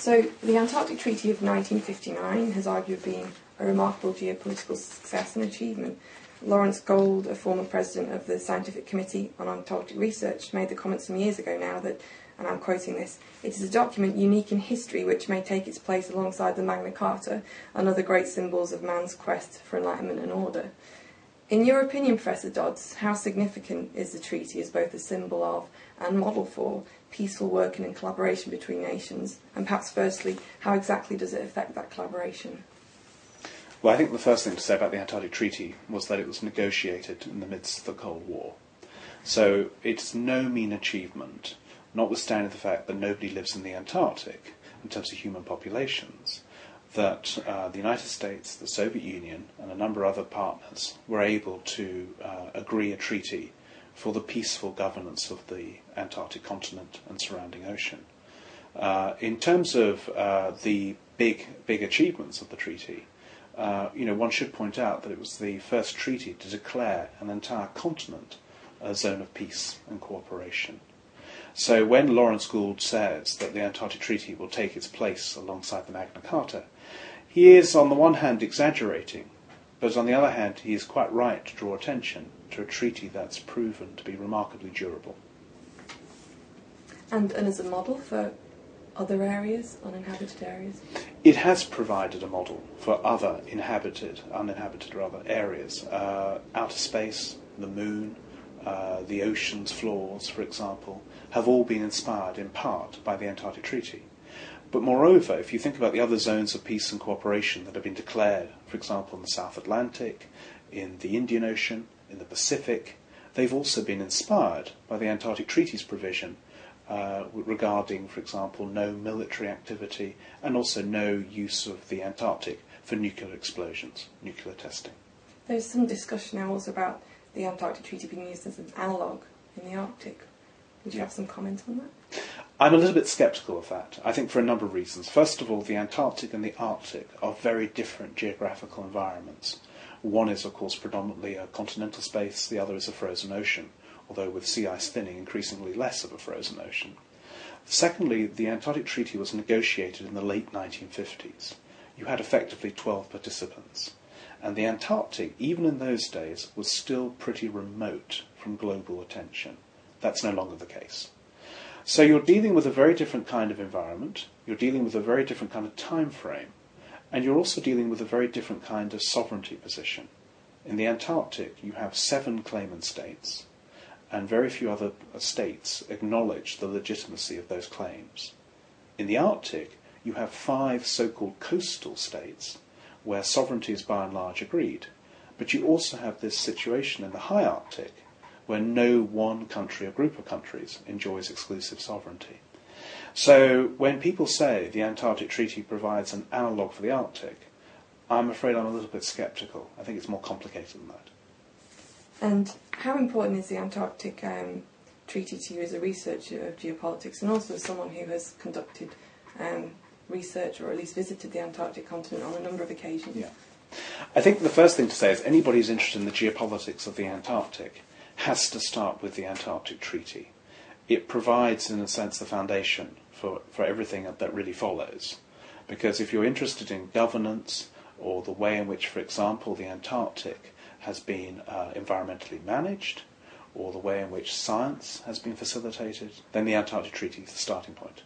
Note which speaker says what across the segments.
Speaker 1: So, the Antarctic Treaty of 1959 has arguably been a remarkable geopolitical success and achievement. Lawrence Gould, a former president of the Scientific Committee on Antarctic Research, made the comment some years ago now that, and I'm quoting this, it is a document unique in history which may take its place alongside the Magna Carta and other great symbols of man's quest for enlightenment and order. In your opinion, Professor Dodds, how significant is the treaty as both a symbol of and model for peaceful working and collaboration between nations? And perhaps, firstly, how exactly does it affect that collaboration?
Speaker 2: Well, I think the first thing to say about the Antarctic Treaty was that it was negotiated in the midst of the Cold War. So it's no mean achievement, notwithstanding the fact that nobody lives in the Antarctic in terms of human populations, that uh, the United States, the Soviet Union, and a number of other partners were able to uh, agree a treaty for the peaceful governance of the Antarctic continent and surrounding ocean. Uh, in terms of uh, the big, big achievements of the treaty, uh, you know, one should point out that it was the first treaty to declare an entire continent a zone of peace and cooperation. So when Lawrence Gould says that the Antarctic Treaty will take its place alongside the Magna Carta, he is on the one hand exaggerating, but on the other hand he is quite right to draw attention to a treaty that's proven to be remarkably durable.
Speaker 1: And, and as a model for other areas, uninhabited areas?
Speaker 2: It has provided a model for other inhabited, uninhabited rather, areas. Uh, outer space, the moon, uh, the ocean's floors, for example, have all been inspired in part by the Antarctic Treaty. But moreover, if you think about the other zones of peace and cooperation that have been declared, for example, in the South Atlantic, in the Indian Ocean, in the Pacific, they've also been inspired by the Antarctic Treaty's provision uh, regarding, for example, no military activity and also no use of the Antarctic for nuclear explosions, nuclear testing.
Speaker 1: There's some discussion now also about the Antarctic Treaty being used as an analogue in the Arctic. Would you have some comment on that?
Speaker 2: I'm a little bit sceptical of that, I think for a number of reasons. First of all, the Antarctic and the Arctic are very different geographical environments. One is, of course, predominantly a continental space, the other is a frozen ocean, although with sea ice thinning, increasingly less of a frozen ocean. Secondly, the Antarctic Treaty was negotiated in the late 1950s. You had effectively 12 participants. And the Antarctic, even in those days, was still pretty remote from global attention. That's no longer the case. So you're dealing with a very different kind of environment, you're dealing with a very different kind of time frame, and you're also dealing with a very different kind of sovereignty position. In the Antarctic, you have seven claimant states, and very few other states acknowledge the legitimacy of those claims. In the Arctic, you have five so called coastal states, where sovereignty is by and large agreed, but you also have this situation in the high Arctic, where no one country or group of countries enjoys exclusive sovereignty. So when people say the Antarctic Treaty provides an analogue for the Arctic, I'm afraid I'm a little bit sceptical. I think it's more complicated than that.
Speaker 1: And how important is the Antarctic um, Treaty to you as a researcher of geopolitics and also as someone who has conducted um, research or at least visited the Antarctic continent on a number of occasions?
Speaker 2: Yeah. I think the first thing to say is anybody who's interested in the geopolitics of the Antarctic has to start with the Antarctic Treaty. It provides, in a sense, the foundation for, for everything that really follows. Because if you're interested in governance or the way in which, for example, the Antarctic has been uh, environmentally managed, or the way in which science has been facilitated, then the Antarctic Treaty is the starting point.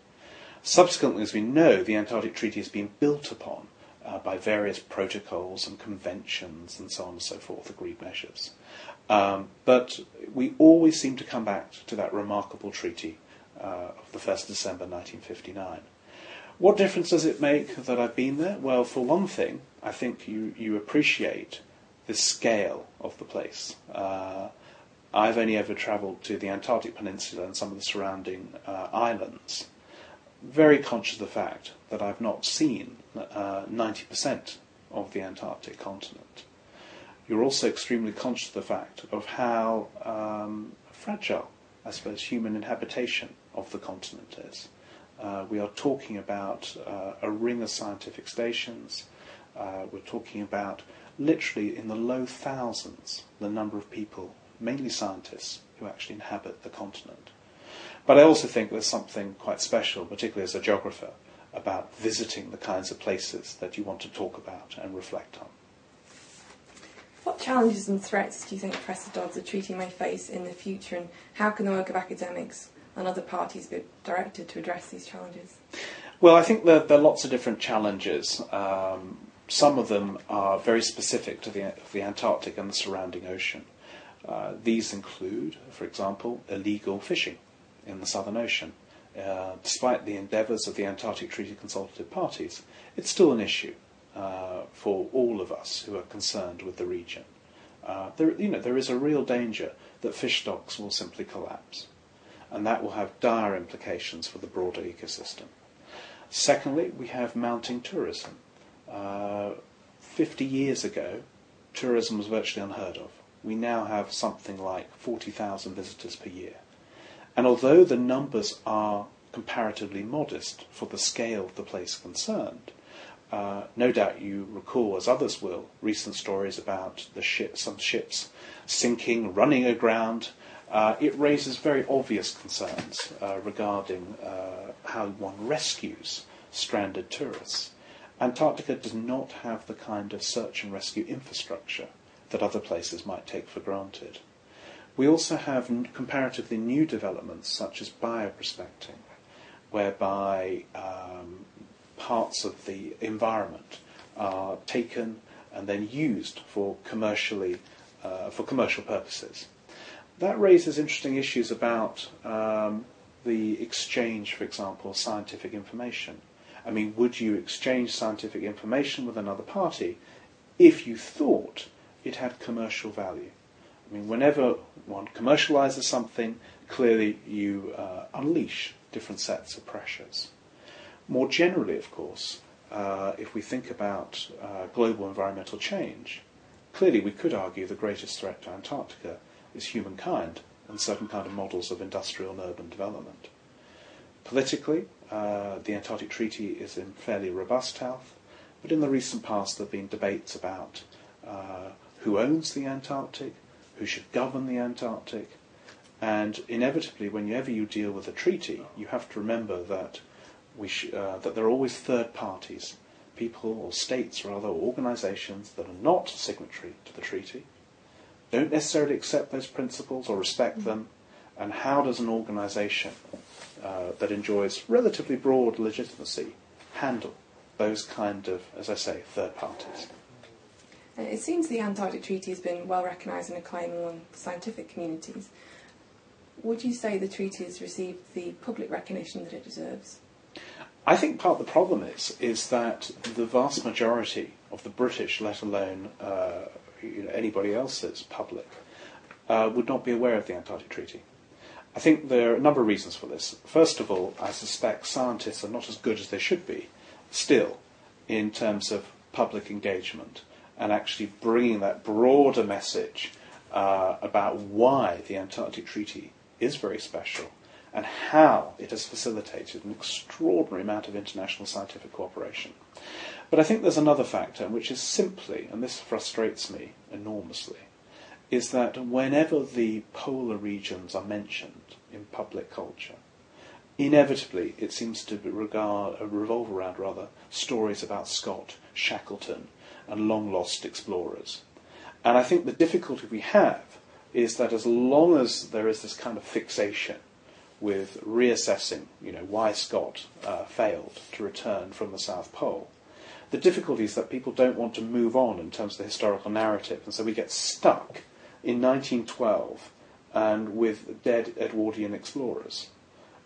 Speaker 2: Subsequently, as we know, the Antarctic Treaty has been built upon uh, by various protocols and conventions and so on and so forth, agreed measures. Um, but we always seem to come back to that remarkable treaty uh, of the 1st December 1959. What difference does it make that I've been there? Well, for one thing, I think you, you appreciate the scale of the place. Uh, I've only ever travelled to the Antarctic Peninsula and some of the surrounding uh, islands. Very conscious of the fact that I've not seen uh, 90% of the Antarctic continent. You're also extremely conscious of the fact of how um, fragile, I suppose, human inhabitation of the continent is. Uh, we are talking about uh, a ring of scientific stations. Uh, we're talking about literally in the low thousands the number of people, mainly scientists, who actually inhabit the continent. But I also think there's something quite special, particularly as a geographer, about visiting the kinds of places that you want to talk about and reflect on.
Speaker 1: What challenges and threats do you think Professor Dodds, the treaty may face in the future, and how can the work of academics and other parties be directed to address these challenges?
Speaker 2: Well, I think there, there are lots of different challenges. Um, some of them are very specific to the, the Antarctic and the surrounding ocean. Uh, these include, for example, illegal fishing in the Southern Ocean. Uh, despite the endeavours of the Antarctic Treaty consultative parties, it's still an issue uh, for all of us who are concerned with the region. Uh, there, you know, there is a real danger that fish stocks will simply collapse, and that will have dire implications for the broader ecosystem. Secondly, we have mounting tourism. Uh, 50 years ago, tourism was virtually unheard of. We now have something like 40,000 visitors per year. And although the numbers are comparatively modest for the scale of the place concerned, uh, no doubt you recall, as others will, recent stories about the ship, some ships sinking, running aground. Uh, it raises very obvious concerns uh, regarding uh, how one rescues stranded tourists. Antarctica does not have the kind of search and rescue infrastructure that other places might take for granted. We also have comparatively new developments such as bioprospecting, whereby um, parts of the environment are taken and then used for commercially uh, for commercial purposes. That raises interesting issues about um, the exchange, for example, scientific information. I mean, would you exchange scientific information with another party if you thought it had commercial value? I mean, whenever one commercializes something, clearly you uh, unleash different sets of pressures. More generally, of course, uh, if we think about uh, global environmental change, clearly we could argue the greatest threat to Antarctica is humankind and certain kind of models of industrial and urban development. Politically, uh, the Antarctic Treaty is in fairly robust health, but in the recent past there have been debates about uh, who owns the Antarctic, who should govern the Antarctic, and inevitably, whenever you deal with a treaty, you have to remember that sh- uh, that there are always third parties, people or states rather, or organisations that are not signatory to the treaty, don't necessarily accept those principles or respect them, and how does an organisation uh, that enjoys relatively broad legitimacy handle those kind of, as I say, third parties?
Speaker 1: It seems the Antarctic Treaty has been well recognised and acclaimed among scientific communities. Would you say the treaty has received the public recognition that it deserves?
Speaker 2: I think part of the problem is is that the vast majority of the British, let alone uh, you know, anybody else's public, uh, would not be aware of the Antarctic Treaty. I think there are a number of reasons for this. First of all, I suspect scientists are not as good as they should be still in terms of public engagement and actually bringing that broader message uh, about why the Antarctic Treaty is very special and how it has facilitated an extraordinary amount of international scientific cooperation. But I think there's another factor, which is simply, and this frustrates me enormously, is that whenever the polar regions are mentioned in public culture, inevitably it seems to regard, revolve around rather stories about Scott, Shackleton, and long lost explorers. And I think the difficulty we have is that as long as there is this kind of fixation with reassessing, you know, why Scott uh, failed to return from the South Pole, the difficulty is that people don't want to move on in terms of the historical narrative, and so we get stuck in 1912 and with dead Edwardian explorers.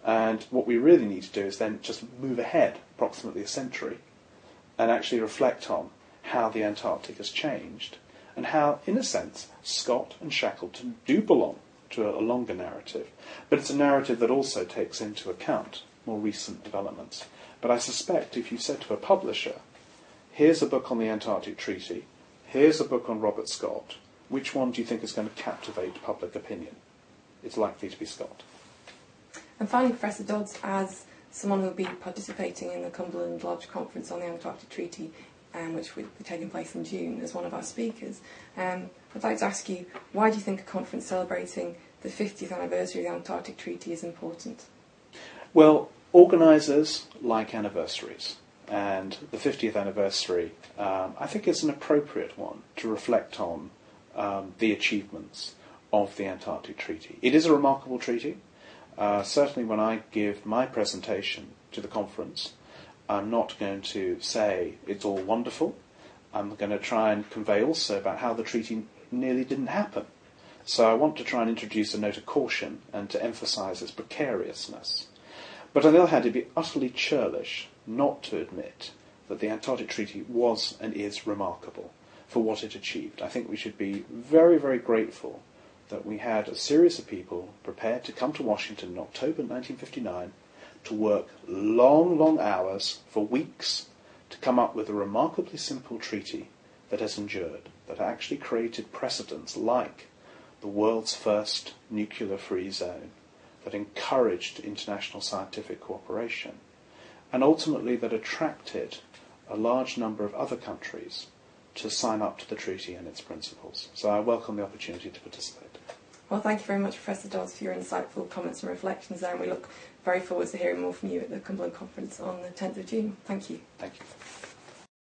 Speaker 2: And what we really need to do is then just move ahead approximately a century and actually reflect on how the Antarctic has changed and how, in a sense, Scott and Shackleton do belong to a longer narrative. But it's a narrative that also takes into account more recent developments. But I suspect if you said to a publisher, here's a book on the Antarctic Treaty, here's a book on Robert Scott, which one do you think is going to captivate public opinion? It's likely to be Scott.
Speaker 1: And finally, Professor Dodds, as someone who will be participating in the Cumberland Lodge Conference on the Antarctic Treaty, um, which will be taking place in June, as one of our speakers, um, I'd like to ask you why do you think a conference celebrating the 50th anniversary of the Antarctic Treaty is important?
Speaker 2: Well, organisers like anniversaries, and the 50th anniversary, um, I think, is an appropriate one to reflect on um, the achievements of the Antarctic Treaty. It is a remarkable treaty. Uh, certainly, when I give my presentation to the conference, I'm not going to say it's all wonderful. I'm going to try and convey also about how the treaty nearly didn't happen. So I want to try and introduce a note of caution and to emphasise its precariousness. But on the other hand, it'd be utterly churlish not to admit that the Antarctic Treaty was and is remarkable for what it achieved. I think we should be very, very grateful that we had a series of people prepared to come to Washington in October 1959 to work long, long hours for weeks to come up with a remarkably simple treaty that has endured, that actually created precedents like the world's first nuclear free zone, that encouraged international scientific cooperation, and ultimately that attracted a large number of other countries to sign up to the treaty and its principles. So I welcome the opportunity to participate.
Speaker 1: Well, thank you very much, Professor Dodds, for your insightful comments and reflections there, and we look very forward to hearing more from you at the Cumberland Conference on the 10th of June. Thank you.
Speaker 2: Thank you.